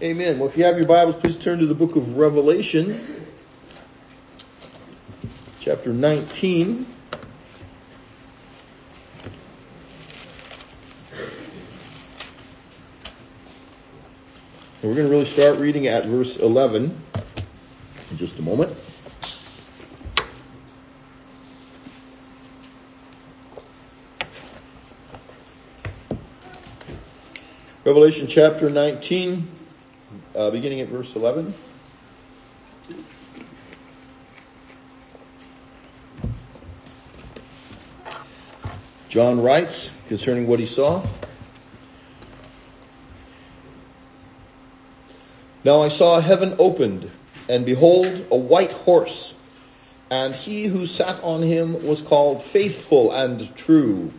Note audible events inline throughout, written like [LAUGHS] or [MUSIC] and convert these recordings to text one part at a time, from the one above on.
Amen. Well, if you have your Bibles, please turn to the book of Revelation, chapter 19. And we're going to really start reading at verse 11 in just a moment. Revelation chapter 19, uh, beginning at verse 11. John writes concerning what he saw. Now I saw heaven opened, and behold, a white horse, and he who sat on him was called Faithful and True,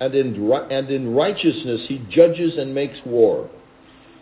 and in, and in righteousness he judges and makes war.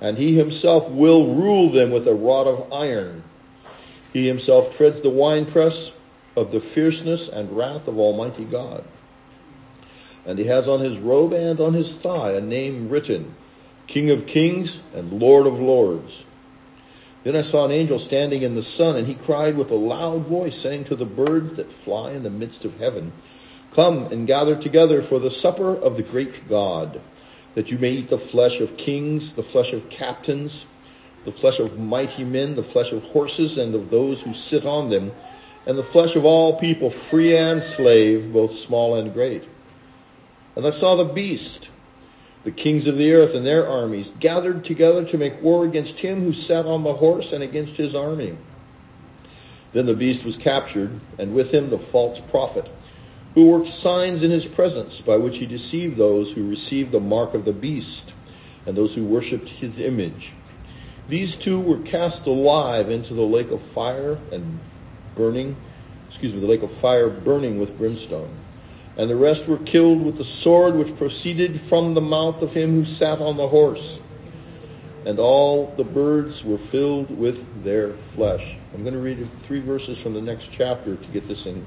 and he himself will rule them with a rod of iron. He himself treads the winepress of the fierceness and wrath of Almighty God. And he has on his robe and on his thigh a name written, King of Kings and Lord of Lords. Then I saw an angel standing in the sun, and he cried with a loud voice, saying to the birds that fly in the midst of heaven, Come and gather together for the supper of the great God that you may eat the flesh of kings, the flesh of captains, the flesh of mighty men, the flesh of horses and of those who sit on them, and the flesh of all people, free and slave, both small and great. And I saw the beast, the kings of the earth and their armies, gathered together to make war against him who sat on the horse and against his army. Then the beast was captured, and with him the false prophet who worked signs in his presence by which he deceived those who received the mark of the beast and those who worshipped his image. These two were cast alive into the lake of fire and burning, excuse me, the lake of fire burning with brimstone. And the rest were killed with the sword which proceeded from the mouth of him who sat on the horse. And all the birds were filled with their flesh. I'm going to read three verses from the next chapter to get this in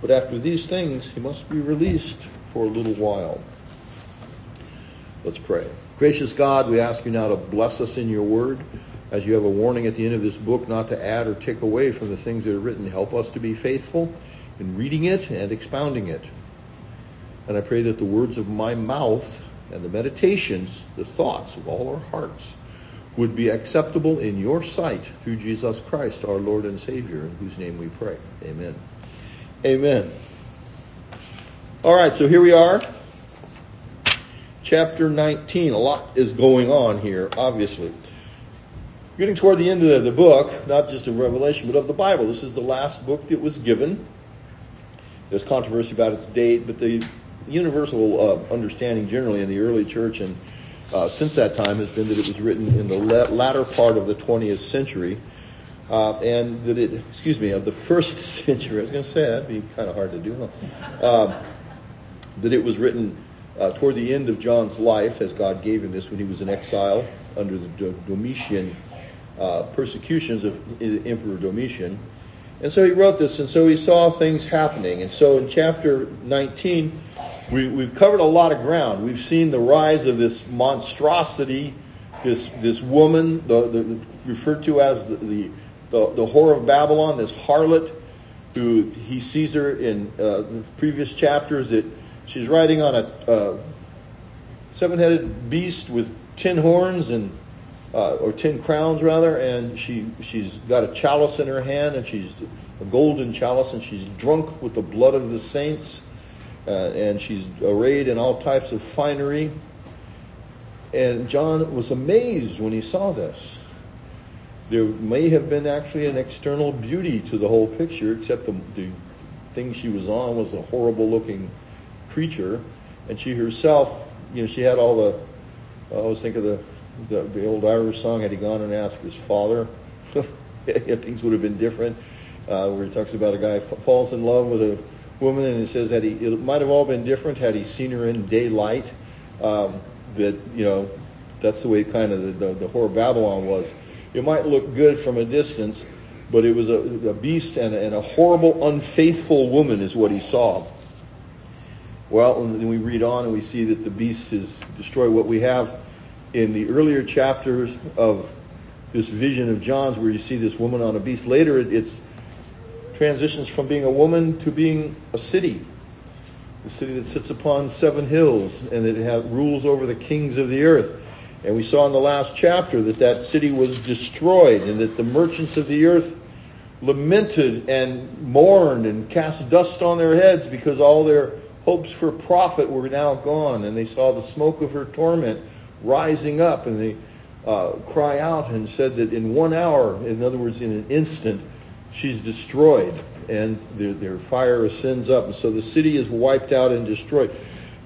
But after these things, he must be released for a little while. Let's pray. Gracious God, we ask you now to bless us in your word. As you have a warning at the end of this book not to add or take away from the things that are written, help us to be faithful in reading it and expounding it. And I pray that the words of my mouth and the meditations, the thoughts of all our hearts, would be acceptable in your sight through Jesus Christ, our Lord and Savior, in whose name we pray. Amen. Amen. All right, so here we are. Chapter 19. A lot is going on here, obviously. Getting toward the end of the book, not just of Revelation, but of the Bible. This is the last book that was given. There's controversy about its date, but the universal uh, understanding generally in the early church and uh, since that time has been that it was written in the latter part of the 20th century uh, and that it, excuse me, of the first [LAUGHS] century, I was going to say that'd be kind of hard to do, huh? Uh, that it was written uh, toward the end of John's life, as God gave him this when he was in exile under the Domitian uh, persecutions of Emperor Domitian. And so he wrote this, and so he saw things happening. And so in chapter 19, we, have covered a lot of ground. We've seen the rise of this monstrosity, this this woman, the, the referred to as the, the the, the whore of Babylon, this harlot, who he sees her in uh, the previous chapters that she's riding on a uh, seven-headed beast with ten horns and uh, or ten crowns rather, and she she's got a chalice in her hand, and she's a golden chalice, and she's drunk with the blood of the saints, uh, and she's arrayed in all types of finery. And John was amazed when he saw this. There may have been actually an external beauty to the whole picture, except the, the thing she was on was a horrible-looking creature, and she herself, you know, she had all the. I always think of the the, the old Irish song. Had he gone and asked his father, [LAUGHS] things would have been different. Uh, where he talks about a guy falls in love with a woman, and it says that he it might have all been different had he seen her in daylight. Um, that you know, that's the way kind of the, the, the whore Babylon was. It might look good from a distance, but it was a, a beast and a, and a horrible, unfaithful woman is what he saw. Well, and then we read on and we see that the beast has destroyed what we have in the earlier chapters of this vision of John's where you see this woman on a beast. Later it it's transitions from being a woman to being a city. The city that sits upon seven hills and that has rules over the kings of the earth. And we saw in the last chapter that that city was destroyed and that the merchants of the earth lamented and mourned and cast dust on their heads because all their hopes for profit were now gone, and they saw the smoke of her torment rising up, and they uh, cry out and said that in one hour, in other words, in an instant, she's destroyed, and their, their fire ascends up, and so the city is wiped out and destroyed.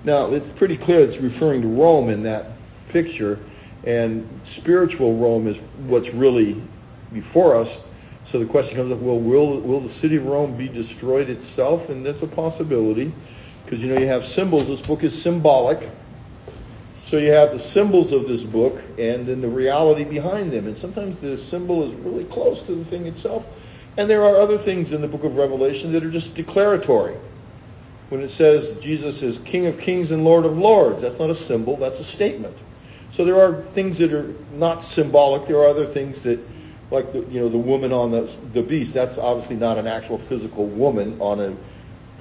Now, it's pretty clear it's referring to Rome in that picture, and spiritual Rome is what's really before us. So the question comes up, well, will, will the city of Rome be destroyed itself? And that's a possibility. Because, you know, you have symbols. This book is symbolic. So you have the symbols of this book and then the reality behind them. And sometimes the symbol is really close to the thing itself. And there are other things in the book of Revelation that are just declaratory. When it says Jesus is King of Kings and Lord of Lords, that's not a symbol, that's a statement. So there are things that are not symbolic. There are other things that, like the, you know, the woman on the, the beast. That's obviously not an actual physical woman on a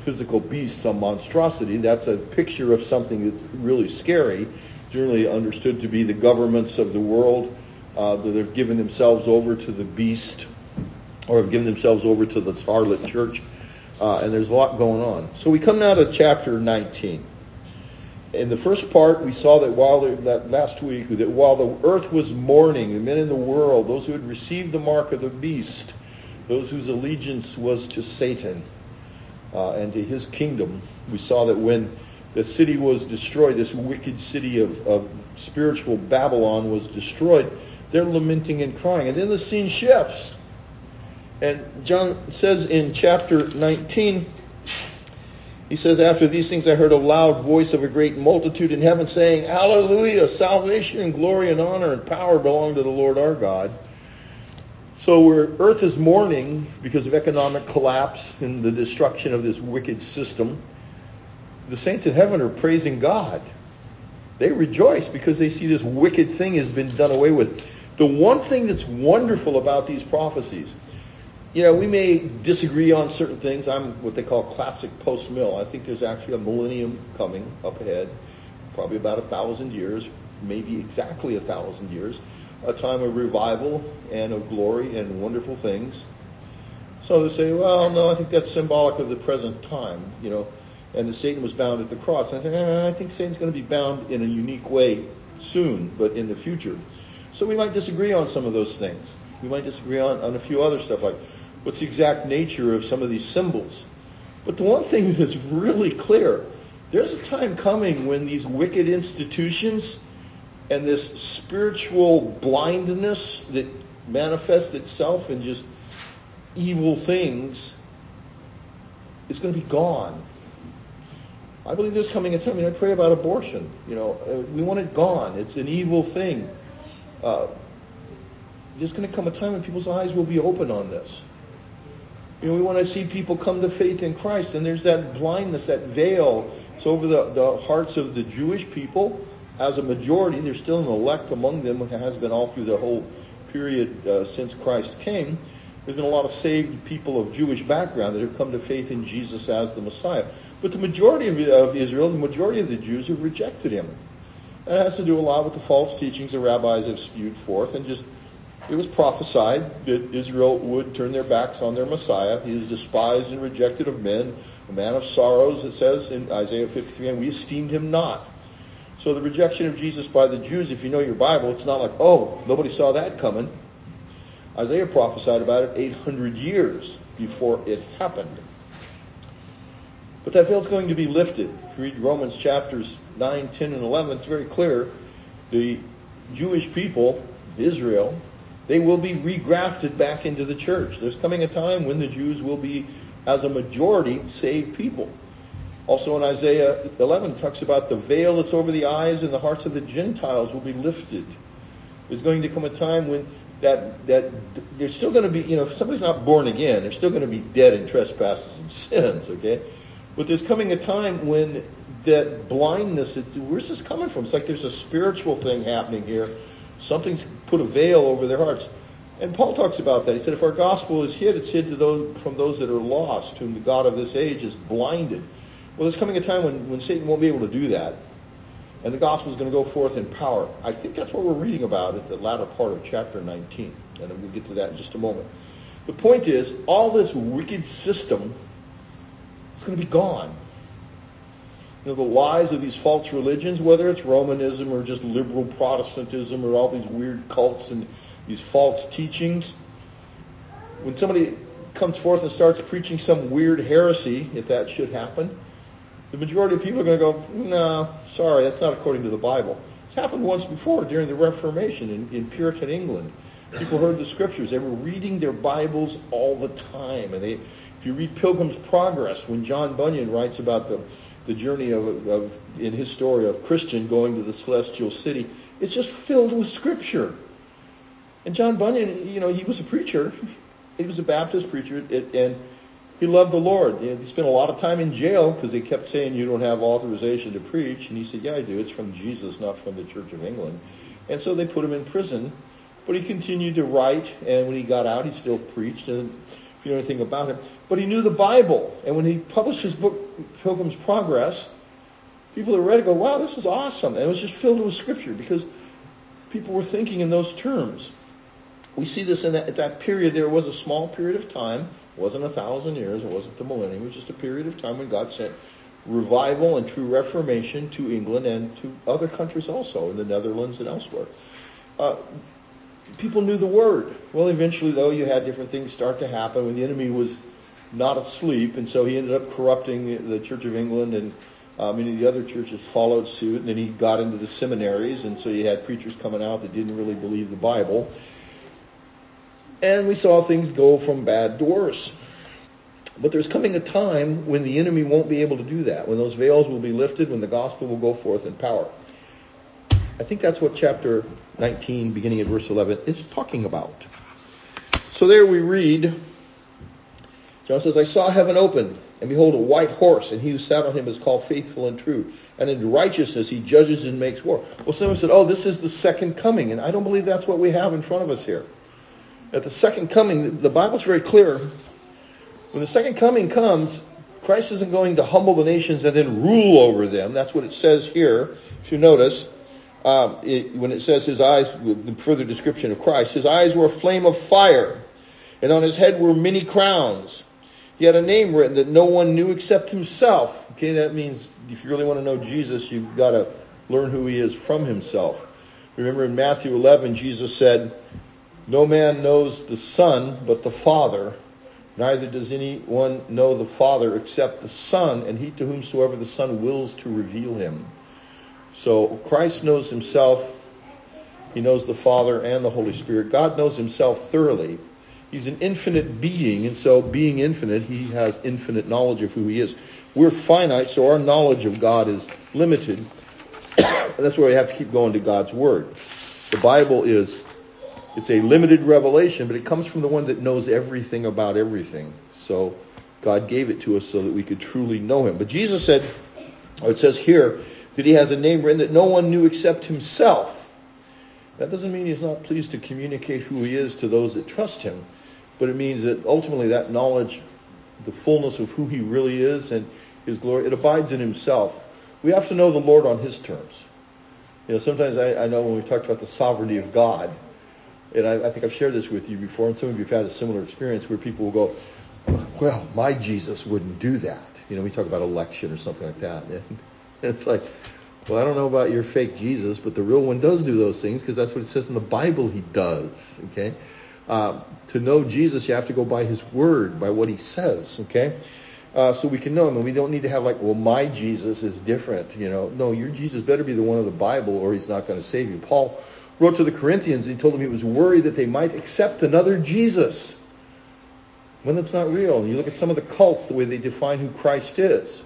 physical beast, some monstrosity. That's a picture of something that's really scary, generally understood to be the governments of the world uh, that have given themselves over to the beast or have given themselves over to the harlot church. Uh, and there's a lot going on. So we come now to chapter 19. In the first part, we saw that while that last week, that while the earth was mourning, the men in the world, those who had received the mark of the beast, those whose allegiance was to Satan, uh, and to his kingdom. We saw that when the city was destroyed, this wicked city of, of spiritual Babylon was destroyed, they're lamenting and crying. And then the scene shifts. And John says in chapter 19, he says, After these things I heard a loud voice of a great multitude in heaven saying, Hallelujah! Salvation and glory and honor and power belong to the Lord our God. So Earth is mourning because of economic collapse and the destruction of this wicked system, the saints in heaven are praising God. They rejoice because they see this wicked thing has been done away with. The one thing that's wonderful about these prophecies, you know, we may disagree on certain things. I'm what they call classic post-mill. I think there's actually a millennium coming up ahead, probably about a thousand years, maybe exactly a thousand years a time of revival and of glory and wonderful things. So they say, well, no, I think that's symbolic of the present time, you know, and the Satan was bound at the cross. And I say, eh, I think Satan's going to be bound in a unique way soon, but in the future. So we might disagree on some of those things. We might disagree on, on a few other stuff like what's the exact nature of some of these symbols. But the one thing [LAUGHS] that's really clear, there's a time coming when these wicked institutions and this spiritual blindness that manifests itself in just evil things is going to be gone. I believe there's coming a time, I mean, I pray about abortion. You know, uh, we want it gone. It's an evil thing. Uh, there's going to come a time when people's eyes will be open on this. You know, we want to see people come to faith in Christ, and there's that blindness, that veil. It's over the, the hearts of the Jewish people as a majority, there's still an elect among them, it has been all through the whole period uh, since Christ came. There's been a lot of saved people of Jewish background that have come to faith in Jesus as the Messiah. But the majority of, of Israel, the majority of the Jews have rejected him. That has to do a lot with the false teachings the rabbis have spewed forth and just it was prophesied that Israel would turn their backs on their Messiah. He is despised and rejected of men, a man of sorrows, it says in Isaiah 53, and we esteemed him not. So the rejection of Jesus by the Jews, if you know your Bible, it's not like, oh, nobody saw that coming. Isaiah prophesied about it 800 years before it happened. But that veil is going to be lifted. If you read Romans chapters 9, 10, and 11, it's very clear. The Jewish people, Israel, they will be regrafted back into the church. There's coming a time when the Jews will be, as a majority, saved people. Also in Isaiah 11, it talks about the veil that's over the eyes and the hearts of the Gentiles will be lifted. There's going to come a time when that that they're still going to be, you know, if somebody's not born again, they're still going to be dead in trespasses and [LAUGHS] sins, okay? But there's coming a time when that blindness, it's, where's this coming from? It's like there's a spiritual thing happening here Something's put a veil over their hearts. And Paul talks about that. He said, if our gospel is hid, it's hid those, from those that are lost, whom the God of this age is blinded. Well, there's coming a time when, when Satan won't be able to do that. And the gospel is going to go forth in power. I think that's what we're reading about at the latter part of chapter 19. And we'll get to that in just a moment. The point is, all this wicked system is going to be gone you know, the lies of these false religions, whether it's Romanism or just liberal Protestantism or all these weird cults and these false teachings. When somebody comes forth and starts preaching some weird heresy, if that should happen, the majority of people are going to go, no, sorry, that's not according to the Bible. It's happened once before during the Reformation in, in Puritan England. People heard the scriptures. They were reading their Bibles all the time. And they, if you read Pilgrim's Progress, when John Bunyan writes about the the journey of, of, in his story of Christian going to the celestial city. It's just filled with scripture. And John Bunyan, you know, he was a preacher. [LAUGHS] He was a Baptist preacher, and he loved the Lord. He spent a lot of time in jail because they kept saying you don't have authorization to preach. And he said, yeah, I do. It's from Jesus, not from the Church of England. And so they put him in prison. But he continued to write, and when he got out, he still preached. And if you know anything about him. But he knew the Bible. And when he published his book, Pilgrim's Progress, people that read it go, wow, this is awesome. And it was just filled with scripture because people were thinking in those terms. We see this in that, at that period. There was a small period of time. It wasn't a thousand years. It wasn't the millennium. It was just a period of time when God sent revival and true reformation to England and to other countries also, in the Netherlands and elsewhere. Uh, people knew the word. Well, eventually, though, you had different things start to happen when the enemy was not asleep, and so he ended up corrupting the, the Church of England, and uh, many of the other churches followed suit. And then he got into the seminaries, and so you had preachers coming out that didn't really believe the Bible. And we saw things go from bad to worse. But there's coming a time when the enemy won't be able to do that, when those veils will be lifted, when the gospel will go forth in power. I think that's what chapter 19, beginning at verse 11, is talking about. So there we read, John says, I saw heaven open, and behold, a white horse, and he who sat on him is called faithful and true. And in righteousness he judges and makes war. Well, someone said, oh, this is the second coming. And I don't believe that's what we have in front of us here. At the second coming, the Bible's very clear. When the second coming comes, Christ isn't going to humble the nations and then rule over them. That's what it says here, if you notice um, it, when it says his eyes, the further description of Christ, his eyes were a flame of fire, and on his head were many crowns. He had a name written that no one knew except himself. Okay, that means if you really want to know Jesus, you've got to learn who he is from himself. Remember in Matthew 11, Jesus said, No man knows the Son but the Father, neither does anyone know the Father except the Son, and he to whomsoever the Son wills to reveal him. So Christ knows himself. He knows the Father and the Holy Spirit. God knows himself thoroughly. He's an infinite being, and so being infinite, he has infinite knowledge of who he is. We're finite, so our knowledge of God is limited. [COUGHS] That's why we have to keep going to God's Word. The Bible is, it's a limited revelation, but it comes from the one that knows everything about everything. So God gave it to us so that we could truly know him. But Jesus said, or it says here, that he has a name written that no one knew except himself. That doesn't mean he's not pleased to communicate who he is to those that trust him, but it means that ultimately that knowledge, the fullness of who he really is and his glory, it abides in himself. We have to know the Lord on his terms. You know, sometimes I, I know when we talked about the sovereignty of God, and I, I think I've shared this with you before, and some of you have had a similar experience where people will go, well, my Jesus wouldn't do that. You know, we talk about election or something like that. [LAUGHS] It's like, well, I don't know about your fake Jesus, but the real one does do those things because that's what it says in the Bible he does. Okay? Uh, to know Jesus, you have to go by his word, by what he says. Okay? Uh, so we can know him, and we don't need to have like, well, my Jesus is different. You know, no, your Jesus better be the one of the Bible, or he's not going to save you. Paul wrote to the Corinthians, and he told them he was worried that they might accept another Jesus when that's not real. And you look at some of the cults, the way they define who Christ is.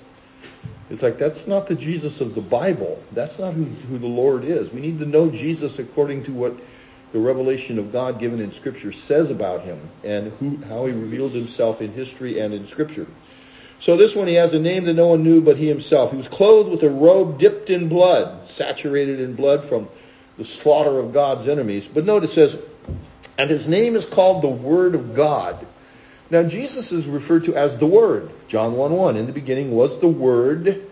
It's like that's not the Jesus of the Bible. That's not who, who the Lord is. We need to know Jesus according to what the revelation of God given in Scripture says about him and who, how he revealed himself in history and in Scripture. So this one, he has a name that no one knew but he himself. He was clothed with a robe dipped in blood, saturated in blood from the slaughter of God's enemies. But note it says, and his name is called the Word of God. Now Jesus is referred to as the Word. John 1.1, in the beginning was the Word,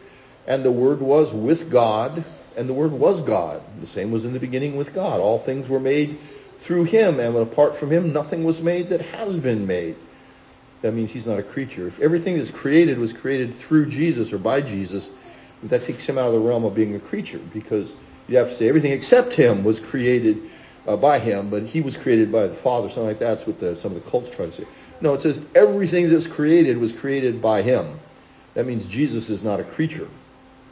and the Word was with God, and the Word was God. The same was in the beginning with God. All things were made through him, and apart from him, nothing was made that has been made. That means he's not a creature. If everything that's created was created through Jesus or by Jesus, that takes him out of the realm of being a creature because you have to say everything except him was created uh, by him, but he was created by the Father. Something like that's what the, some of the cults try to say. No, it says everything that's created was created by him. That means Jesus is not a creature.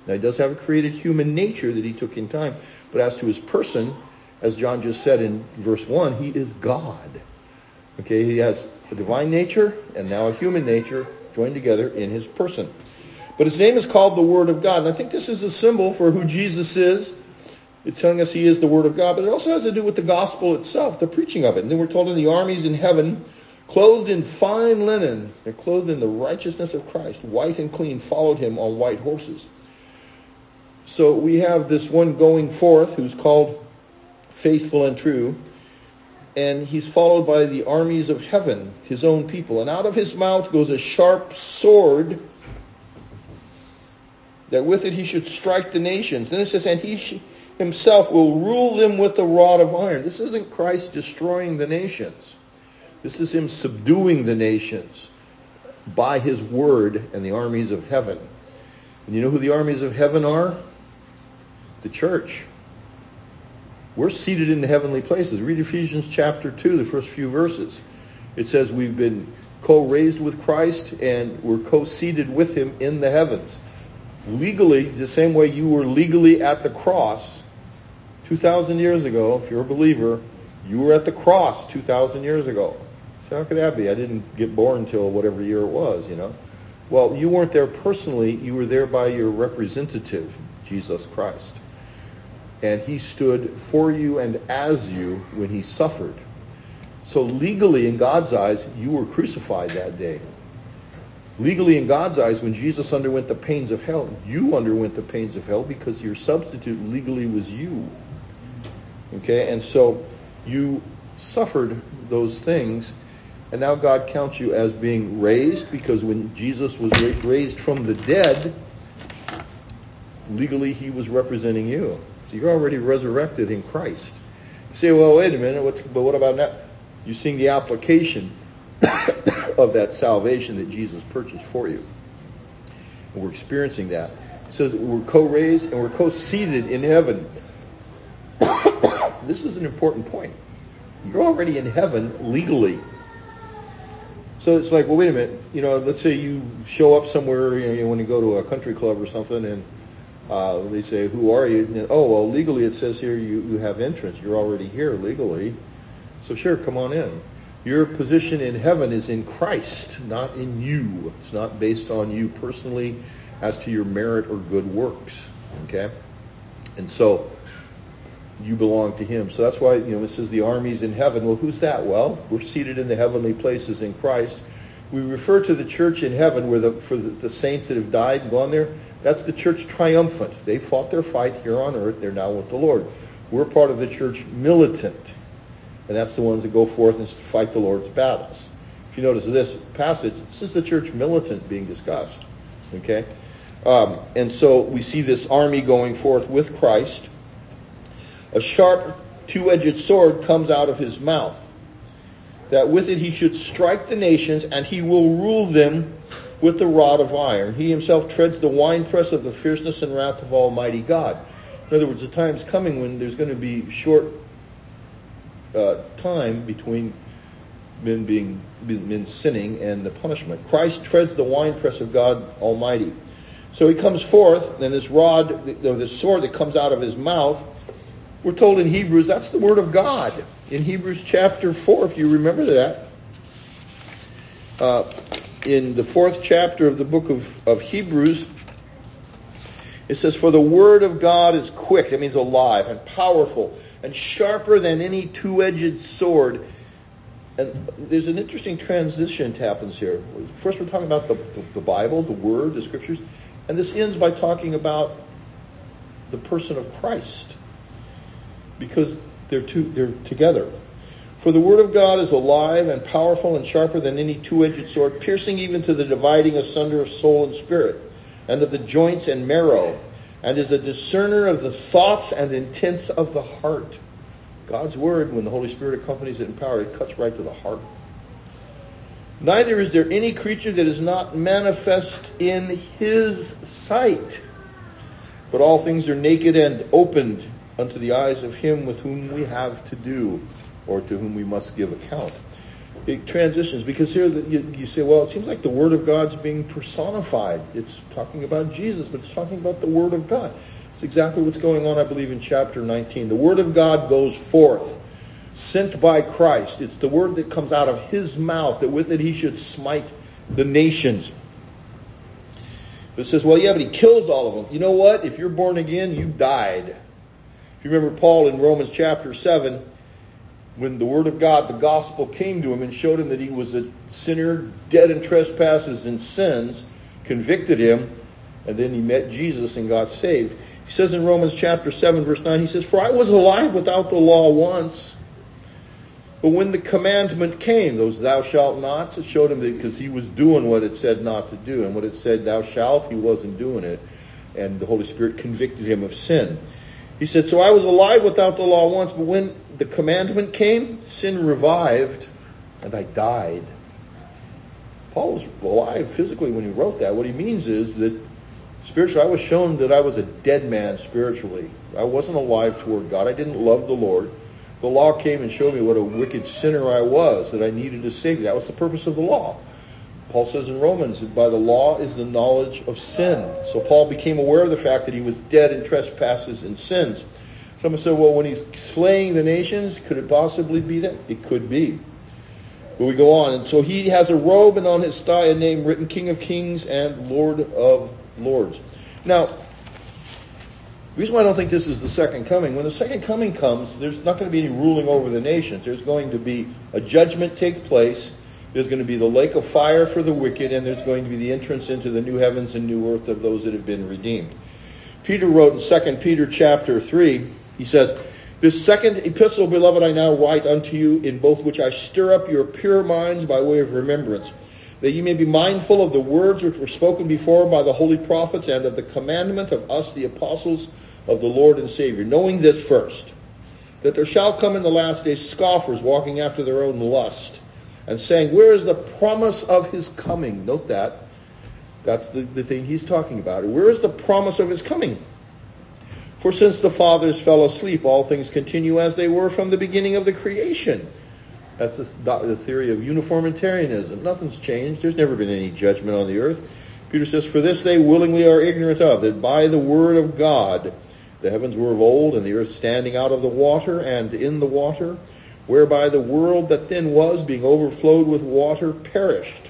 Now, he does have a created human nature that he took in time, but as to his person, as John just said in verse 1, he is God. Okay, he has a divine nature and now a human nature joined together in his person. But his name is called the Word of God. And I think this is a symbol for who Jesus is. It's telling us he is the Word of God, but it also has to do with the gospel itself, the preaching of it. And then we're told in the armies in heaven, clothed in fine linen, they're clothed in the righteousness of Christ, white and clean, followed him on white horses. So we have this one going forth who's called faithful and true, and he's followed by the armies of heaven, his own people. And out of his mouth goes a sharp sword, that with it he should strike the nations. Then it says, and he himself will rule them with a rod of iron. This isn't Christ destroying the nations. This is him subduing the nations by his word and the armies of heaven. And you know who the armies of heaven are? The church. We're seated in the heavenly places. Read Ephesians chapter 2, the first few verses. It says we've been co-raised with Christ and we're co-seated with him in the heavens. Legally, the same way you were legally at the cross 2,000 years ago, if you're a believer, you were at the cross 2,000 years ago. So how could that be? I didn't get born until whatever year it was, you know. Well, you weren't there personally. You were there by your representative, Jesus Christ and he stood for you and as you when he suffered. So legally, in God's eyes, you were crucified that day. Legally, in God's eyes, when Jesus underwent the pains of hell, you underwent the pains of hell because your substitute legally was you. Okay, and so you suffered those things, and now God counts you as being raised because when Jesus was raised from the dead, legally he was representing you. So you're already resurrected in Christ. You say, well, wait a minute, what's, but what about now? You're seeing the application [COUGHS] of that salvation that Jesus purchased for you. And we're experiencing that. So we're co-raised and we're co-seated in heaven. [COUGHS] this is an important point. You're already in heaven legally. So it's like, well, wait a minute. You know, let's say you show up somewhere, you know, you want to go to a country club or something, and uh, they say, who are you? And, oh, well, legally it says here you, you have entrance. You're already here legally. So sure, come on in. Your position in heaven is in Christ, not in you. It's not based on you personally as to your merit or good works. Okay? And so you belong to him. So that's why, you know, it says the armies in heaven. Well, who's that? Well, we're seated in the heavenly places in Christ. We refer to the church in heaven where the, for the, the saints that have died and gone there, that's the church triumphant. They fought their fight here on earth. They're now with the Lord. We're part of the church militant. And that's the ones that go forth and fight the Lord's battles. If you notice this passage, this is the church militant being discussed. Okay? Um, and so we see this army going forth with Christ. A sharp two-edged sword comes out of his mouth, that with it he should strike the nations, and he will rule them with the rod of iron. He himself treads the winepress of the fierceness and wrath of Almighty God. In other words, the time's coming when there's going to be short uh, time between men being men sinning and the punishment. Christ treads the winepress of God Almighty. So he comes forth, and this rod, this sword that comes out of his mouth, we're told in Hebrews that's the word of God. In Hebrews chapter 4, if you remember that, uh, in the fourth chapter of the book of, of Hebrews, it says, For the word of God is quick, that means alive, and powerful, and sharper than any two-edged sword. And there's an interesting transition that happens here. First we're talking about the, the Bible, the Word, the Scriptures, and this ends by talking about the person of Christ because they're, two, they're together. For the word of God is alive and powerful and sharper than any two-edged sword, piercing even to the dividing asunder of soul and spirit, and of the joints and marrow, and is a discerner of the thoughts and intents of the heart. God's word, when the Holy Spirit accompanies it in power, it cuts right to the heart. Neither is there any creature that is not manifest in his sight, but all things are naked and opened unto the eyes of him with whom we have to do, or to whom we must give account. It transitions because here you, you say, well, it seems like the Word of God's being personified. It's talking about Jesus, but it's talking about the Word of God. It's exactly what's going on, I believe, in chapter 19. The Word of God goes forth, sent by Christ. It's the Word that comes out of His mouth, that with it He should smite the nations. But It says, well, yeah, but He kills all of them. You know what? If you're born again, you died. You remember Paul in Romans chapter 7, when the word of God, the gospel came to him and showed him that he was a sinner, dead in trespasses and sins, convicted him, and then he met Jesus and got saved. He says in Romans chapter 7 verse 9, he says, For I was alive without the law once, but when the commandment came, those thou shalt nots, it showed him that because he was doing what it said not to do. And what it said thou shalt, he wasn't doing it. And the Holy Spirit convicted him of sin. He said, So I was alive without the law once, but when the commandment came, sin revived, and I died. Paul was alive physically when he wrote that. What he means is that spiritually, I was shown that I was a dead man spiritually. I wasn't alive toward God. I didn't love the Lord. The law came and showed me what a wicked sinner I was, that I needed a Savior. That was the purpose of the law. Paul says in Romans by the law is the knowledge of sin. So Paul became aware of the fact that he was dead in trespasses and sins. Someone said, well, when he's slaying the nations, could it possibly be that? It could be. But we go on. And so he has a robe and on his thigh a name written King of Kings and Lord of Lords. Now, the reason why I don't think this is the second coming, when the second coming comes, there's not going to be any ruling over the nations. There's going to be a judgment take place there's going to be the lake of fire for the wicked, and there's going to be the entrance into the new heavens and new earth of those that have been redeemed. Peter wrote in 2 Peter chapter 3, he says, This second epistle, beloved, I now write unto you, in both which I stir up your pure minds by way of remembrance, that you may be mindful of the words which were spoken before by the holy prophets, and of the commandment of us, the apostles of the Lord and Savior, knowing this first, that there shall come in the last days scoffers walking after their own lust, and saying, where is the promise of his coming? Note that. That's the, the thing he's talking about. Where is the promise of his coming? For since the fathers fell asleep, all things continue as they were from the beginning of the creation. That's the, the theory of uniformitarianism. Nothing's changed. There's never been any judgment on the earth. Peter says, For this they willingly are ignorant of, that by the word of God the heavens were of old, and the earth standing out of the water and in the water, whereby the world that then was, being overflowed with water, perished.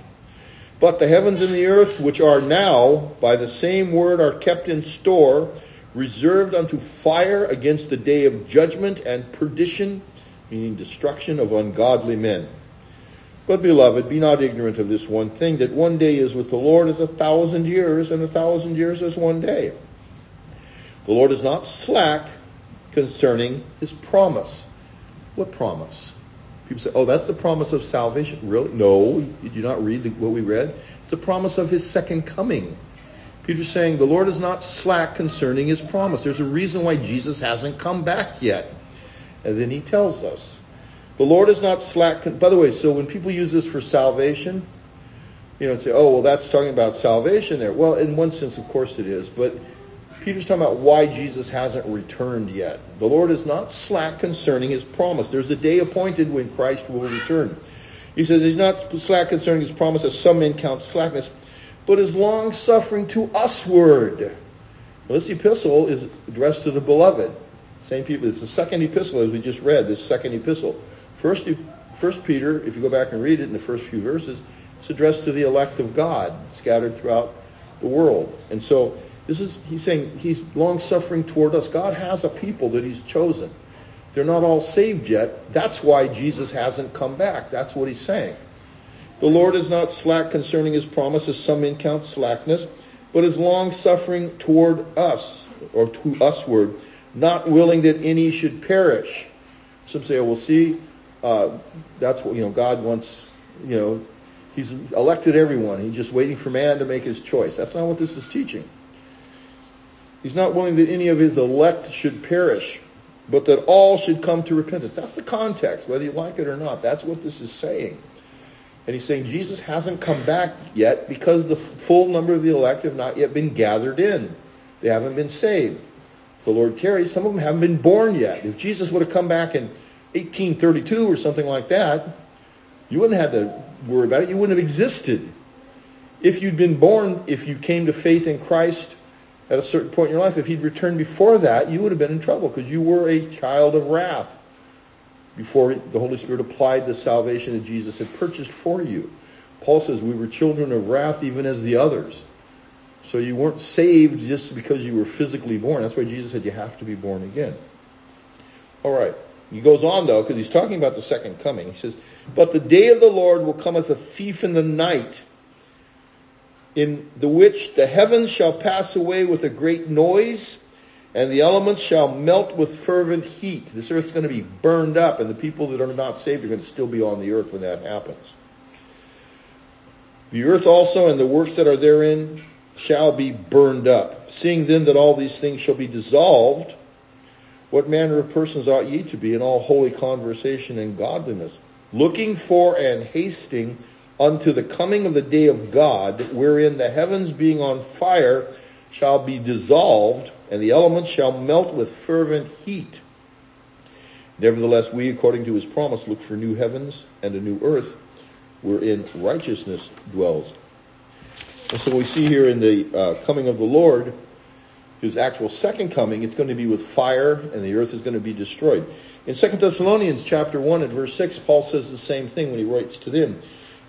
But the heavens and the earth, which are now, by the same word, are kept in store, reserved unto fire against the day of judgment and perdition, meaning destruction of ungodly men. But, beloved, be not ignorant of this one thing, that one day is with the Lord as a thousand years, and a thousand years as one day. The Lord is not slack concerning his promise what promise? People say, oh, that's the promise of salvation. Really? No, did you not read the, what we read? It's the promise of his second coming. Peter's saying the Lord is not slack concerning his promise. There's a reason why Jesus hasn't come back yet. And then he tells us. The Lord is not slack. By the way, so when people use this for salvation, you know, and say, oh, well, that's talking about salvation there. Well, in one sense, of course it is. But Peter's talking about why Jesus hasn't returned yet. The Lord is not slack concerning his promise. There's a day appointed when Christ will return. He says he's not slack concerning his promise as some men count slackness, but is long suffering to usward. Well, this epistle is addressed to the beloved. Same people. It's the second epistle as we just read, this second epistle. First, First Peter, if you go back and read it in the first few verses, it's addressed to the elect of God scattered throughout the world. And so this is he's saying he's long suffering toward us. God has a people that he's chosen. They're not all saved yet. That's why Jesus hasn't come back. That's what he's saying. The Lord is not slack concerning his promise, as some men count slackness, but is long suffering toward us, or to usward, not willing that any should perish. Some say, oh, we'll see, uh, that's what, you know, God wants, you know, he's elected everyone. He's just waiting for man to make his choice. That's not what this is teaching. He's not willing that any of his elect should perish, but that all should come to repentance. That's the context, whether you like it or not. That's what this is saying. And he's saying Jesus hasn't come back yet because the full number of the elect have not yet been gathered in. They haven't been saved. The Lord tarries. Some of them haven't been born yet. If Jesus would have come back in 1832 or something like that, you wouldn't have had to worry about it. You wouldn't have existed. If you'd been born, if you came to faith in Christ at a certain point in your life, if he'd returned before that, you would have been in trouble because you were a child of wrath before the Holy Spirit applied the salvation that Jesus had purchased for you. Paul says we were children of wrath even as the others. So you weren't saved just because you were physically born. That's why Jesus said you have to be born again. All right. He goes on though, because he's talking about the second coming. He says, But the day of the Lord will come as a thief in the night, in the which the heavens shall pass away with a great noise, and the elements shall melt with fervent heat. This earth's going to be burned up, and the people that are not saved are going to still be on the earth when that happens. The earth also and the works that are therein shall be burned up. Seeing then that all these things shall be dissolved, what manner of persons ought ye to be in all holy conversation and godliness, looking for and hasting unto the coming of the day of God, wherein the heavens being on fire shall be dissolved, and the elements shall melt with fervent heat. Nevertheless, we, according to his promise, look for new heavens and a new earth, wherein righteousness dwells. And so we see here in the uh, coming of the Lord, his actual second coming, it's going to be with fire, and the earth is going to be destroyed. In 2 Thessalonians chapter 1 and verse 6, Paul says the same thing when he writes to them.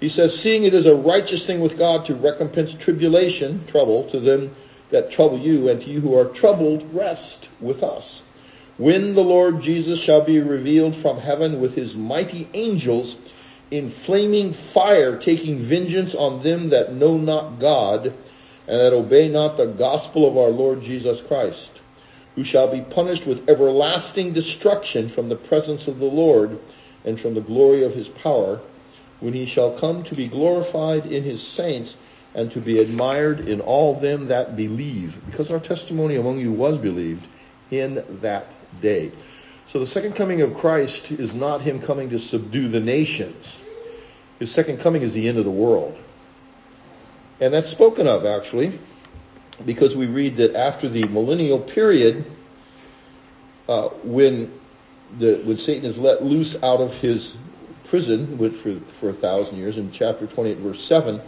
He says, Seeing it is a righteous thing with God to recompense tribulation, trouble, to them that trouble you, and to you who are troubled, rest with us. When the Lord Jesus shall be revealed from heaven with his mighty angels in flaming fire, taking vengeance on them that know not God, and that obey not the gospel of our Lord Jesus Christ, who shall be punished with everlasting destruction from the presence of the Lord and from the glory of his power, when he shall come to be glorified in his saints and to be admired in all them that believe, because our testimony among you was believed in that day. So the second coming of Christ is not him coming to subdue the nations. His second coming is the end of the world. And that's spoken of, actually, because we read that after the millennial period, uh, when the, when Satan is let loose out of his prison for, for a thousand years, in chapter 28, verse 7,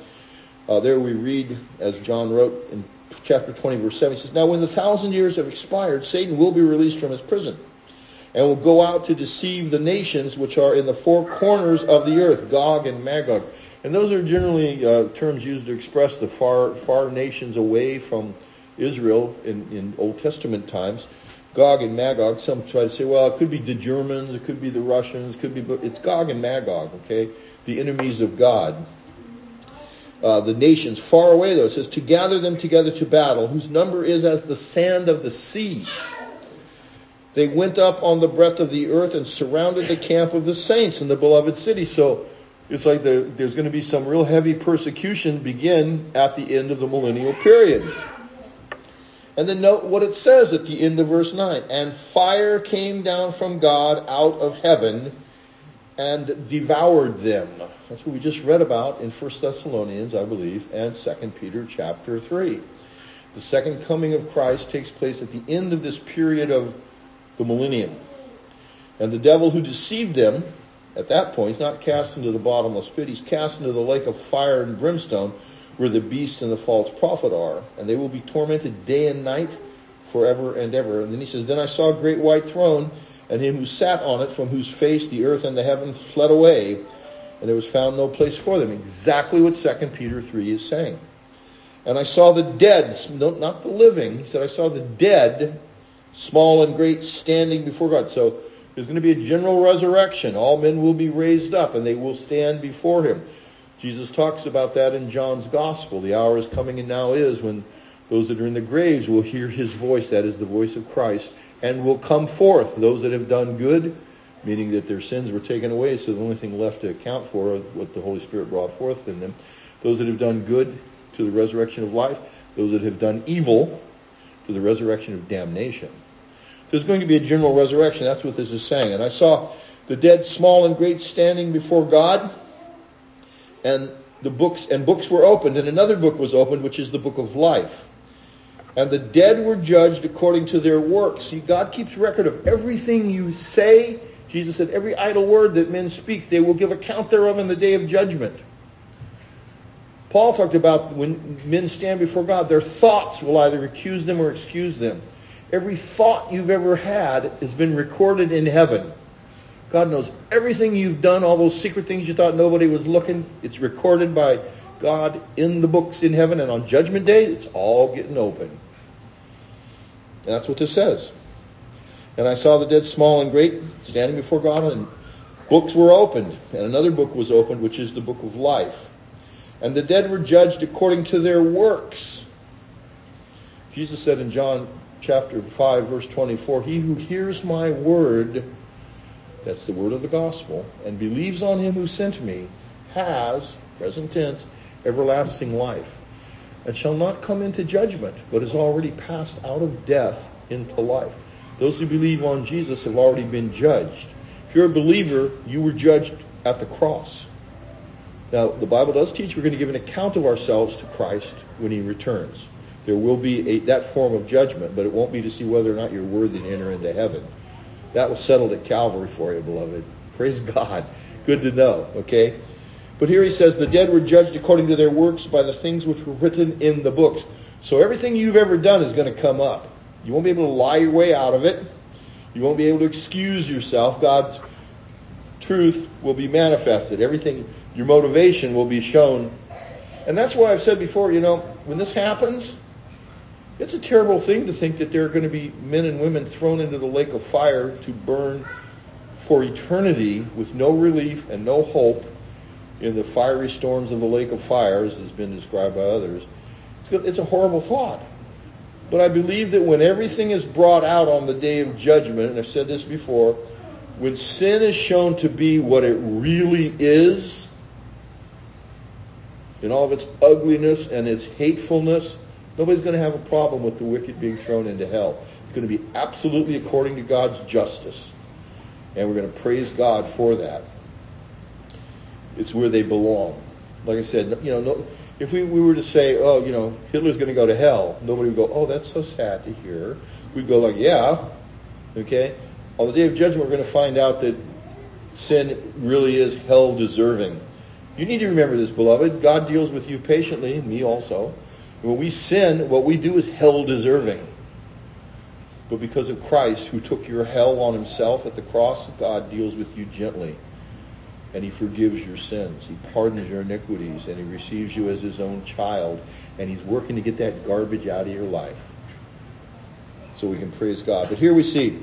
uh, there we read, as John wrote in chapter 20, verse 7, he says, Now when the thousand years have expired, Satan will be released from his prison and will go out to deceive the nations which are in the four corners of the earth, Gog and Magog. And those are generally uh, terms used to express the far, far nations away from Israel in, in Old Testament times. Gog and Magog, some try to say, well, it could be the Germans, it could be the Russians, it could be, but it's Gog and Magog, okay? The enemies of God uh, the nations far away, though. It says, to gather them together to battle, whose number is as the sand of the sea. They went up on the breadth of the earth and surrounded the camp of the saints in the beloved city. So it's like the, there's going to be some real heavy persecution begin at the end of the millennial period. And then note what it says at the end of verse 9. And fire came down from God out of heaven and devoured them. That's what we just read about in 1 Thessalonians, I believe, and 2 Peter chapter 3. The second coming of Christ takes place at the end of this period of the millennium. And the devil who deceived them at that point is not cast into the bottomless pit. He's cast into the lake of fire and brimstone where the beast and the false prophet are. And they will be tormented day and night forever and ever. And then he says, Then I saw a great white throne and him who sat on it, from whose face the earth and the heaven fled away, and there was found no place for them. Exactly what 2 Peter 3 is saying. And I saw the dead, not the living. He said, I saw the dead, small and great, standing before God. So there's going to be a general resurrection. All men will be raised up, and they will stand before him. Jesus talks about that in John's Gospel. The hour is coming and now is when those that are in the graves will hear his voice. That is the voice of Christ and will come forth. Those that have done good, meaning that their sins were taken away, so the only thing left to account for is what the Holy Spirit brought forth in them. Those that have done good to the resurrection of life. Those that have done evil to the resurrection of damnation. So there's going to be a general resurrection. That's what this is saying. And I saw the dead, small and great, standing before God, and the books and books were opened, and another book was opened, which is the book of life. And the dead were judged according to their works. See, God keeps record of everything you say. Jesus said, every idle word that men speak, they will give account thereof in the day of judgment. Paul talked about when men stand before God, their thoughts will either accuse them or excuse them. Every thought you've ever had has been recorded in heaven. God knows everything you've done, all those secret things you thought nobody was looking. It's recorded by God in the books in heaven, and on Judgment Day, it's all getting open. That's what this says. And I saw the dead small and great standing before God, and books were opened. And another book was opened, which is the book of life. And the dead were judged according to their works. Jesus said in John chapter 5, verse 24, He who hears my word, that's the word of the gospel, and believes on him who sent me, has, present tense, everlasting life and shall not come into judgment, but is already passed out of death into life. Those who believe on Jesus have already been judged. If you're a believer, you were judged at the cross. Now, the Bible does teach we're going to give an account of ourselves to Christ when he returns. There will be a, that form of judgment, but it won't be to see whether or not you're worthy to enter into heaven. That was settled at Calvary for you, beloved. Praise God. Good to know, okay? But here he says, the dead were judged according to their works by the things which were written in the books. So everything you've ever done is going to come up. You won't be able to lie your way out of it. You won't be able to excuse yourself. God's truth will be manifested. Everything, your motivation will be shown. And that's why I've said before, you know, when this happens, it's a terrible thing to think that there are going to be men and women thrown into the lake of fire to burn for eternity with no relief and no hope in the fiery storms of the lake of fire, as has been described by others. It's, it's a horrible thought. But I believe that when everything is brought out on the day of judgment, and I've said this before, when sin is shown to be what it really is, in all of its ugliness and its hatefulness, nobody's going to have a problem with the wicked being thrown into hell. It's going to be absolutely according to God's justice. And we're going to praise God for that. It's where they belong. Like I said, you know, no, if we, we were to say, oh, you know, Hitler's going to go to hell, nobody would go, oh, that's so sad to hear. We'd go like, yeah, okay. On the day of judgment, we're going to find out that sin really is hell deserving. You need to remember this, beloved. God deals with you patiently, me also. When we sin, what we do is hell deserving. But because of Christ, who took your hell on himself at the cross, God deals with you gently and he forgives your sins. He pardons your iniquities, and he receives you as his own child, and he's working to get that garbage out of your life. So we can praise God. But here we see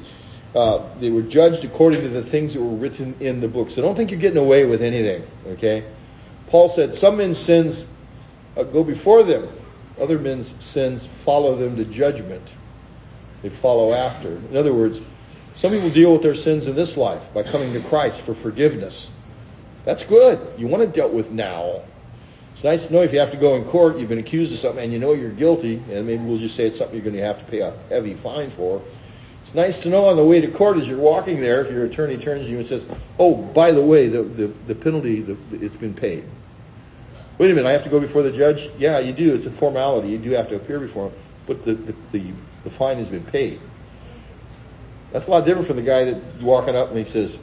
uh, they were judged according to the things that were written in the book. So don't think you're getting away with anything, okay? Paul said some men's sins uh, go before them. Other men's sins follow them to judgment. They follow after. In other words, some people deal with their sins in this life by coming to Christ for forgiveness. That's good. You want it dealt with now. It's nice to know if you have to go in court, you've been accused of something, and you know you're guilty, and maybe we'll just say it's something you're going to have to pay a heavy fine for. It's nice to know on the way to court as you're walking there, if your attorney turns to you and says, "Oh, by the way, the the, the penalty, the, it's been paid." Wait a minute, I have to go before the judge? Yeah, you do. It's a formality. You do have to appear before him, but the the, the, the fine has been paid. That's a lot different from the guy that's walking up and he says,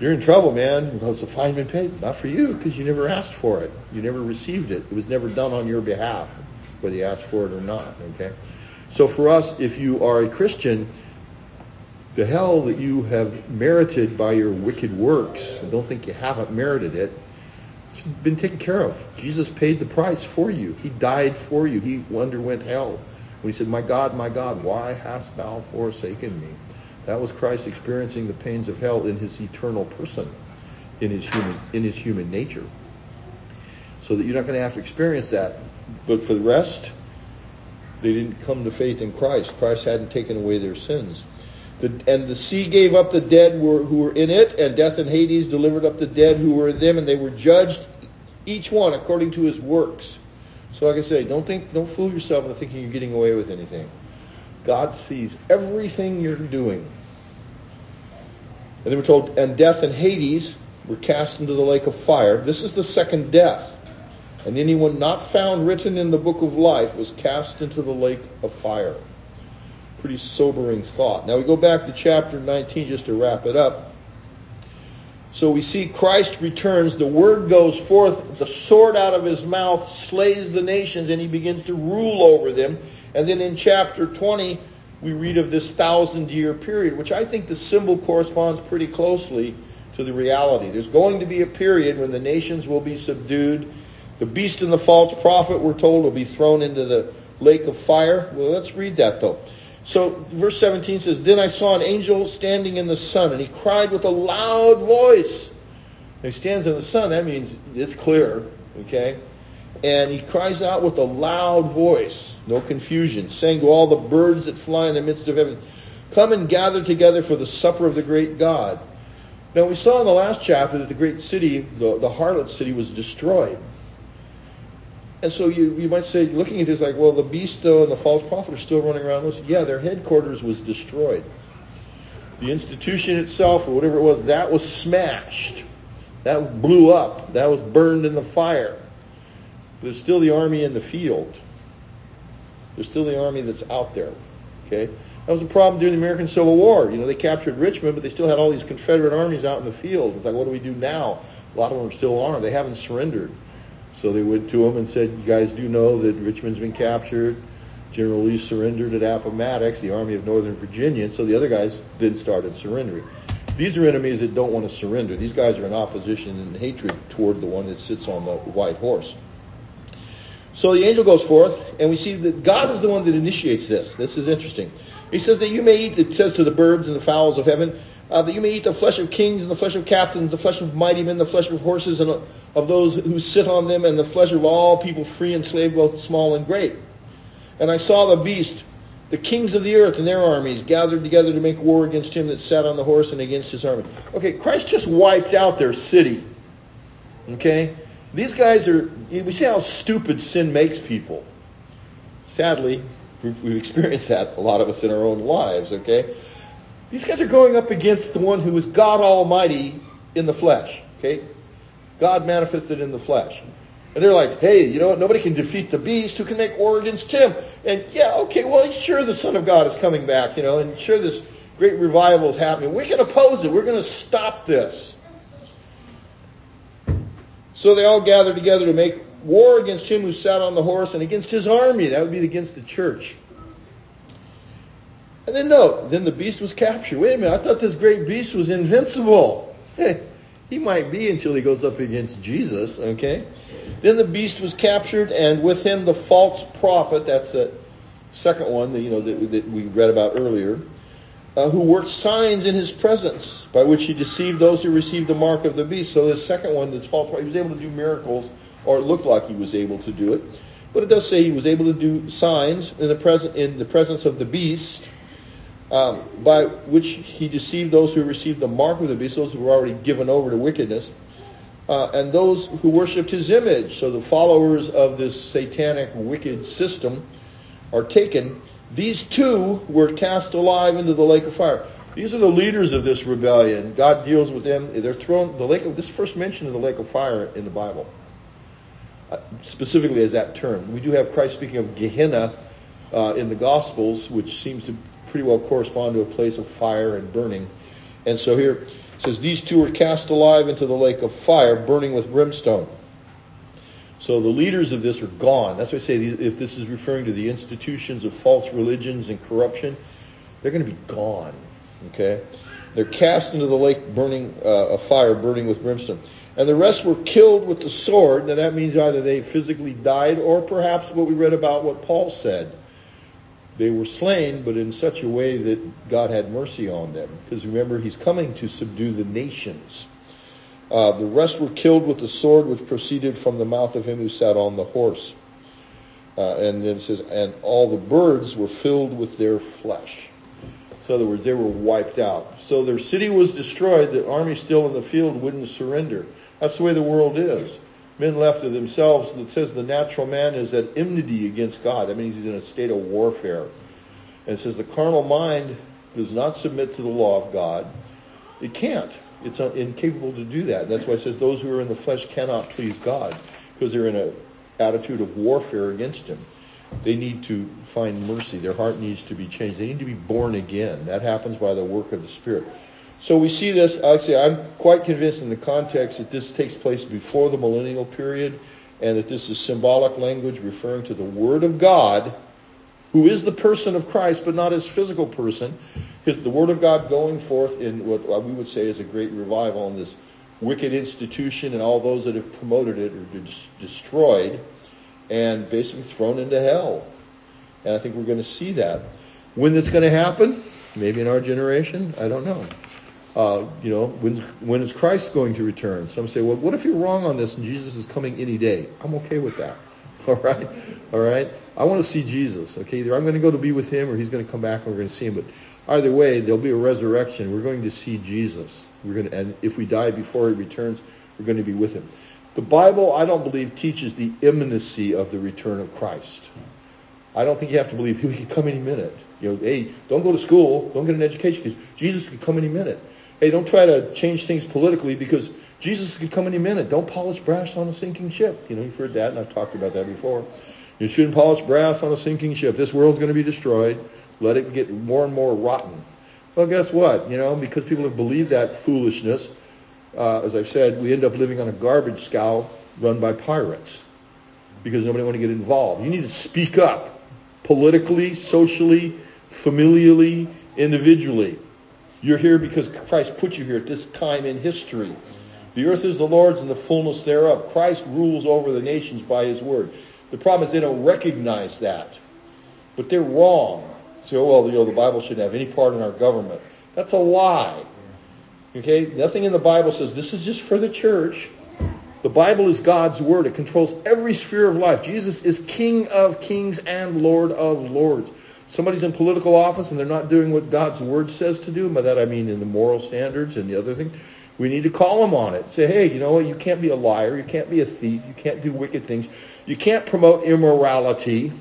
you're in trouble, man. Because the fine been paid. Not for you, because you never asked for it. You never received it. It was never done on your behalf, whether you asked for it or not. Okay. So for us, if you are a Christian, the hell that you have merited by your wicked works, I don't think you haven't merited it, it's been taken care of. Jesus paid the price for you. He died for you. He underwent hell. When he said, My God, my God, why hast thou forsaken me? That was Christ experiencing the pains of hell in his eternal person, in his human, in his human nature. So that you're not going to have to experience that. But for the rest, they didn't come to faith in Christ. Christ hadn't taken away their sins. The, and the sea gave up the dead who were, in it, and death and Hades delivered up the dead who were in them, and they were judged, each one according to his works. So like I say, don't think, don't fool yourself into thinking you're getting away with anything. God sees everything you're doing. And then we're told, and death and Hades were cast into the lake of fire. This is the second death. And anyone not found written in the book of life was cast into the lake of fire. Pretty sobering thought. Now we go back to chapter 19 just to wrap it up. So we see Christ returns, the word goes forth, the sword out of his mouth slays the nations, and he begins to rule over them. And then in chapter 20, we read of this thousand year period, which I think the symbol corresponds pretty closely to the reality. There's going to be a period when the nations will be subdued. The beast and the false prophet, we're told, will be thrown into the lake of fire. Well, let's read that though. So verse 17 says, Then I saw an angel standing in the sun, and he cried with a loud voice. he stands in the sun, that means it's clear, okay? And he cries out with a loud voice no confusion, saying to all the birds that fly in the midst of heaven, Come and gather together for the supper of the great God. Now we saw in the last chapter that the great city, the, the harlot city, was destroyed. And so you, you might say, looking at this like, well, the beast though and the false prophet are still running around. Listen, yeah, their headquarters was destroyed. The institution itself, or whatever it was, that was smashed. That blew up. That was burned in the fire. There's still the army in the field. There's still the army that's out there. Okay? That was a problem during the American Civil War. You know, they captured Richmond, but they still had all these Confederate armies out in the field. It's like, what do we do now? A lot of them are still armed. They haven't surrendered. So they went to him and said, you guys do know that Richmond's been captured. General Lee surrendered at Appomattox, the Army of Northern Virginia, and so the other guys then started surrendering. These are enemies that don't want to surrender. These guys are in opposition and hatred toward the one that sits on the white horse. So the angel goes forth, and we see that God is the one that initiates this. This is interesting. He says that you may eat, it says to the birds and the fowls of heaven, uh, that you may eat the flesh of kings and the flesh of captains, the flesh of mighty men, the flesh of horses and of those who sit on them, and the flesh of all people free and slave, both small and great. And I saw the beast, the kings of the earth and their armies gathered together to make war against him that sat on the horse and against his army. Okay, Christ just wiped out their city. Okay? These guys are, we see how stupid sin makes people. Sadly, we've experienced that, a lot of us in our own lives, okay? These guys are going up against the one who is God Almighty in the flesh, okay? God manifested in the flesh. And they're like, hey, you know what? Nobody can defeat the beast. Who can make war against him? And yeah, okay, well, sure, the Son of God is coming back, you know, and sure, this great revival is happening. We can oppose it. We're going to stop this. So they all gathered together to make war against him who sat on the horse and against his army. That would be against the church. And then note, then the beast was captured. Wait a minute, I thought this great beast was invincible. Hey, he might be until he goes up against Jesus, okay? Then the beast was captured, and with him the false prophet, that's the second one that, you know, that, that we read about earlier, uh, who worked signs in his presence, by which he deceived those who received the mark of the beast. So the second one, this false prophet, he was able to do miracles, or it looked like he was able to do it. But it does say he was able to do signs in the present in the presence of the beast, um, by which he deceived those who received the mark of the beast, those who were already given over to wickedness. uh, and those who worshipped his image. So the followers of this satanic, wicked system are taken. These two were cast alive into the lake of fire. These are the leaders of this rebellion. God deals with them. They're thrown the lake of this first mention of the lake of fire in the Bible, uh, specifically as that term. We do have Christ speaking of Gehenna uh, in the Gospels, which seems to pretty well correspond to a place of fire and burning. And so here it says these two were cast alive into the lake of fire, burning with brimstone. So the leaders of this are gone. That's why I say if this is referring to the institutions of false religions and corruption, they're going to be gone. Okay, they're cast into the lake burning uh, a fire burning with brimstone. And the rest were killed with the sword. Now that means either they physically died or perhaps what we read about what Paul said. They were slain, but in such a way that God had mercy on them. Because remember, he's coming to subdue the nations. Uh, the rest were killed with the sword which proceeded from the mouth of him who sat on the horse. Uh, and then it says, and all the birds were filled with their flesh. So in other words, they were wiped out. So their city was destroyed. The army still in the field wouldn't surrender. That's the way the world is. Men left to themselves, it says the natural man is at enmity against God. That means he's in a state of warfare. And it says the carnal mind does not submit to the law of God. It can't. It's incapable to do that. And that's why it says those who are in the flesh cannot please God because they're in an attitude of warfare against him. They need to find mercy. Their heart needs to be changed. They need to be born again. That happens by the work of the Spirit. So we see this, say, I'm quite convinced in the context that this takes place before the millennial period and that this is symbolic language referring to the Word of God, who is the person of Christ, but not his physical person. The Word of God going forth in what we would say is a great revival in this wicked institution and all those that have promoted it are destroyed and basically thrown into hell. And I think we're going to see that. When that's going to happen, maybe in our generation, I don't know. Uh, you know, when when is Christ going to return? Some say, well, what if you're wrong on this and Jesus is coming any day? I'm okay with that. [LAUGHS] All right, all right. I want to see Jesus. Okay, either I'm going to go to be with Him or He's going to come back and we're going to see Him. But either way, there'll be a resurrection. We're going to see Jesus. We're going to, and if we die before He returns, we're going to be with Him. The Bible, I don't believe, teaches the imminency of the return of Christ. I don't think you have to believe He could come any minute. You know, hey, don't go to school, don't get an education because Jesus could come any minute. Hey, don't try to change things politically because Jesus could come any minute. Don't polish brass on a sinking ship. You know, you've heard that, and I've talked about that before. You shouldn't polish brass on a sinking ship. This world's going to be destroyed. Let it get more and more rotten. Well, guess what? You know, because people have believed that foolishness, uh, as I've said, we end up living on a garbage scow run by pirates because nobody want to get involved. You need to speak up politically, socially, familially, individually. You're here because Christ put you here at this time in history. The earth is the Lord's and the fullness thereof. Christ rules over the nations by his word. The problem is they don't recognize that. But they're wrong. Say, oh, well, you know, the Bible shouldn't have any part in our government. That's a lie. Okay? Nothing in the Bible says this is just for the church. The Bible is God's word. It controls every sphere of life. Jesus is King of kings and Lord of lords somebody's in political office and they're not doing what God's word says to do, and by that I mean in the moral standards and the other thing, we need to call them on it. Say, hey, you know what? You can't be a liar. You can't be a thief. You can't do wicked things. You can't promote immorality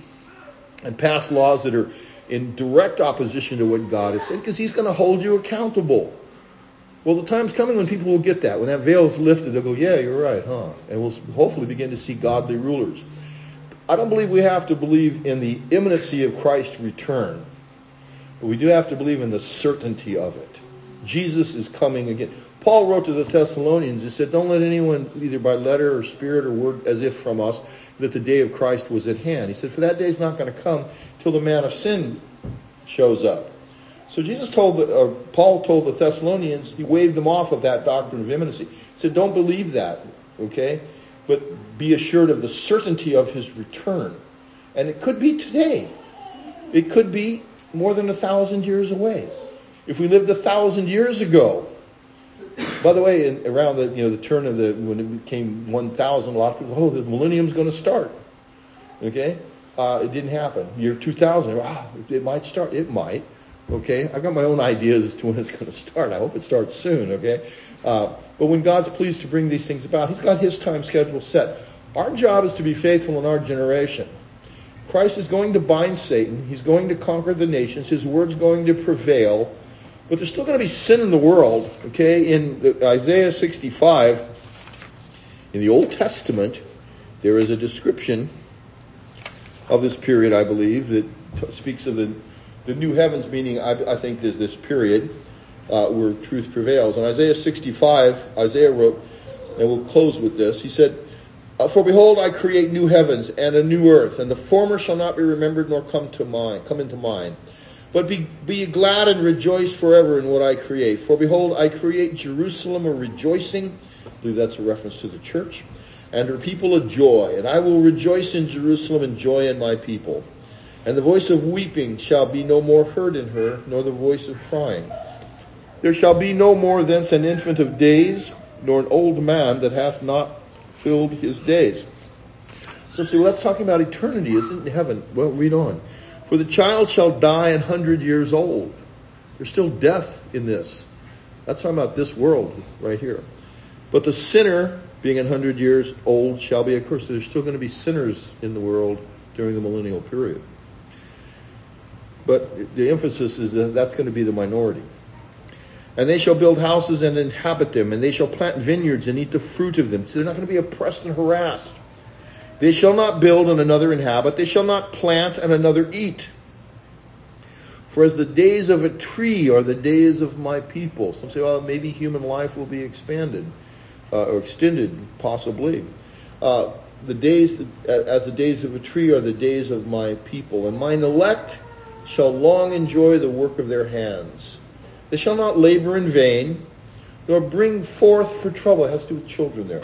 and pass laws that are in direct opposition to what God has said because he's going to hold you accountable. Well, the time's coming when people will get that. When that veil is lifted, they'll go, yeah, you're right, huh? And we'll hopefully begin to see godly rulers. I don't believe we have to believe in the imminency of Christ's return, but we do have to believe in the certainty of it. Jesus is coming again. Paul wrote to the Thessalonians, he said, don't let anyone, either by letter or spirit or word, as if from us, that the day of Christ was at hand. He said, for that day is not going to come till the man of sin shows up. So Jesus told, the, uh, Paul told the Thessalonians, he waved them off of that doctrine of imminency. He said, don't believe that, okay? But be assured of the certainty of his return. And it could be today. It could be more than a thousand years away. If we lived a thousand years ago, by the way, in, around the you know the turn of the when it became 1,000, a lot of people, oh, the millennium's going to start. Okay, uh, it didn't happen. Year 2000, wow, it might start. It might. Okay, I've got my own ideas as to when it's going to start. I hope it starts soon. Okay, uh, but when God's pleased to bring these things about, He's got His time schedule set. Our job is to be faithful in our generation. Christ is going to bind Satan. He's going to conquer the nations. His word's going to prevail. But there's still going to be sin in the world. Okay, in Isaiah 65, in the Old Testament, there is a description of this period, I believe, that t- speaks of the, the new heavens, meaning I, I think there's this period uh, where truth prevails. In Isaiah 65, Isaiah wrote, and we'll close with this, he said, uh, For behold, I create new heavens and a new earth, and the former shall not be remembered nor come to mind, come into mind. But be, be glad and rejoice forever in what I create. For behold, I create Jerusalem a rejoicing. I believe that's a reference to the church and her people a joy. And I will rejoice in Jerusalem and joy in my people. And the voice of weeping shall be no more heard in her, nor the voice of crying. There shall be no more thence an infant of days, nor an old man that hath not filled his days. So see, that's talking about eternity, isn't it? Heaven. Well, read on. For the child shall die an hundred years old. There's still death in this. That's talking about this world right here. But the sinner being an 100 years old shall be accursed. There's still going to be sinners in the world during the millennial period. But the emphasis is that that's going to be the minority. And they shall build houses and inhabit them, and they shall plant vineyards and eat the fruit of them. So they're not going to be oppressed and harassed. They shall not build and another inhabit. They shall not plant and another eat. For as the days of a tree are the days of my people. Some say, well, maybe human life will be expanded uh, or extended possibly. Uh, the days as the days of a tree are the days of my people, and mine elect shall long enjoy the work of their hands. They shall not labor in vain, nor bring forth for trouble. It has to do with children there.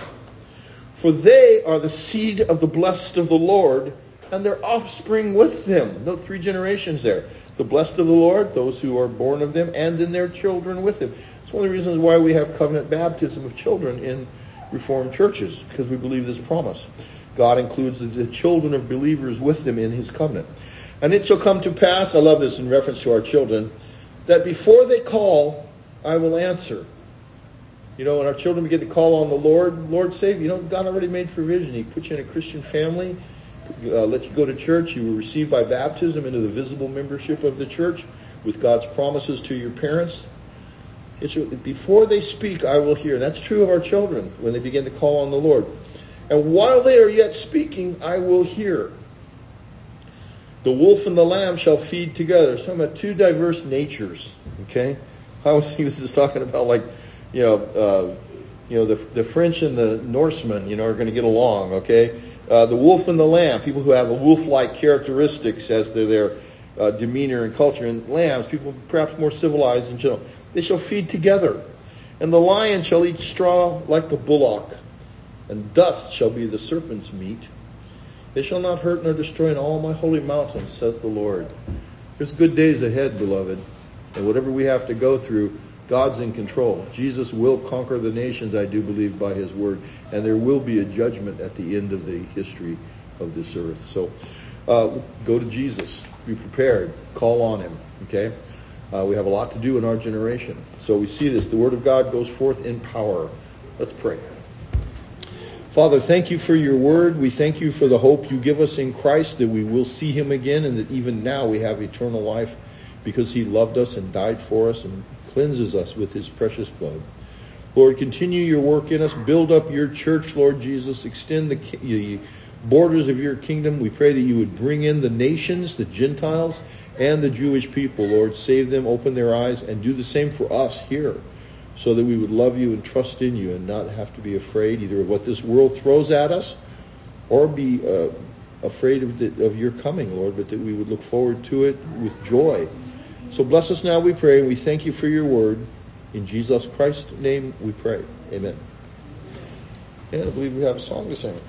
For they are the seed of the blessed of the Lord, and their offspring with them. Note three generations there. The blessed of the Lord, those who are born of them, and in their children with them. It's one of the reasons why we have covenant baptism of children in Reformed churches, because we believe this promise. God includes the children of believers with them in his covenant. And it shall come to pass, I love this in reference to our children, that before they call, I will answer. You know, when our children begin to call on the Lord, Lord save, you know, God already made provision. He put you in a Christian family, uh, let you go to church. You were received by baptism into the visible membership of the church with God's promises to your parents. It's, before they speak, I will hear. That's true of our children when they begin to call on the Lord. And while they are yet speaking, I will hear. The wolf and the lamb shall feed together. So about two diverse natures. Okay, I was he was [LAUGHS] just talking about like, you know, uh, you know the the French and the Norsemen, you know, are going to get along. Okay, uh, the wolf and the lamb, people who have a wolf-like characteristics as to their uh, demeanor and culture, and lambs, people perhaps more civilized in general. They shall feed together. And the lion shall eat straw like the bullock, and dust shall be the serpent's meat. They shall not hurt nor destroy in all my holy mountains, says the Lord. There's good days ahead, beloved. And whatever we have to go through, God's in control. Jesus will conquer the nations, I do believe, by his word. And there will be a judgment at the end of the history of this earth. So uh, go to Jesus. Be prepared. Call on him. Okay? Uh, we have a lot to do in our generation. So we see this. The Word of God goes forth in power. Let's pray. Father, thank you for your word. We thank you for the hope you give us in Christ that we will see him again and that even now we have eternal life because he loved us and died for us and cleanses us with his precious blood. Lord, continue your work in us. Build up your church, Lord Jesus. Extend the, the borders of your kingdom. We pray that you would bring in the nations, the Gentiles, and the Jewish people, Lord. Save them, open their eyes, and do the same for us here so that we would love you and trust in you and not have to be afraid either of what this world throws at us or be uh, afraid of, the, of your coming, Lord, but that we would look forward to it with joy. So bless us now, we pray, and we thank you for your word. In Jesus Christ's name we pray. Amen. And I believe we have a song to sing.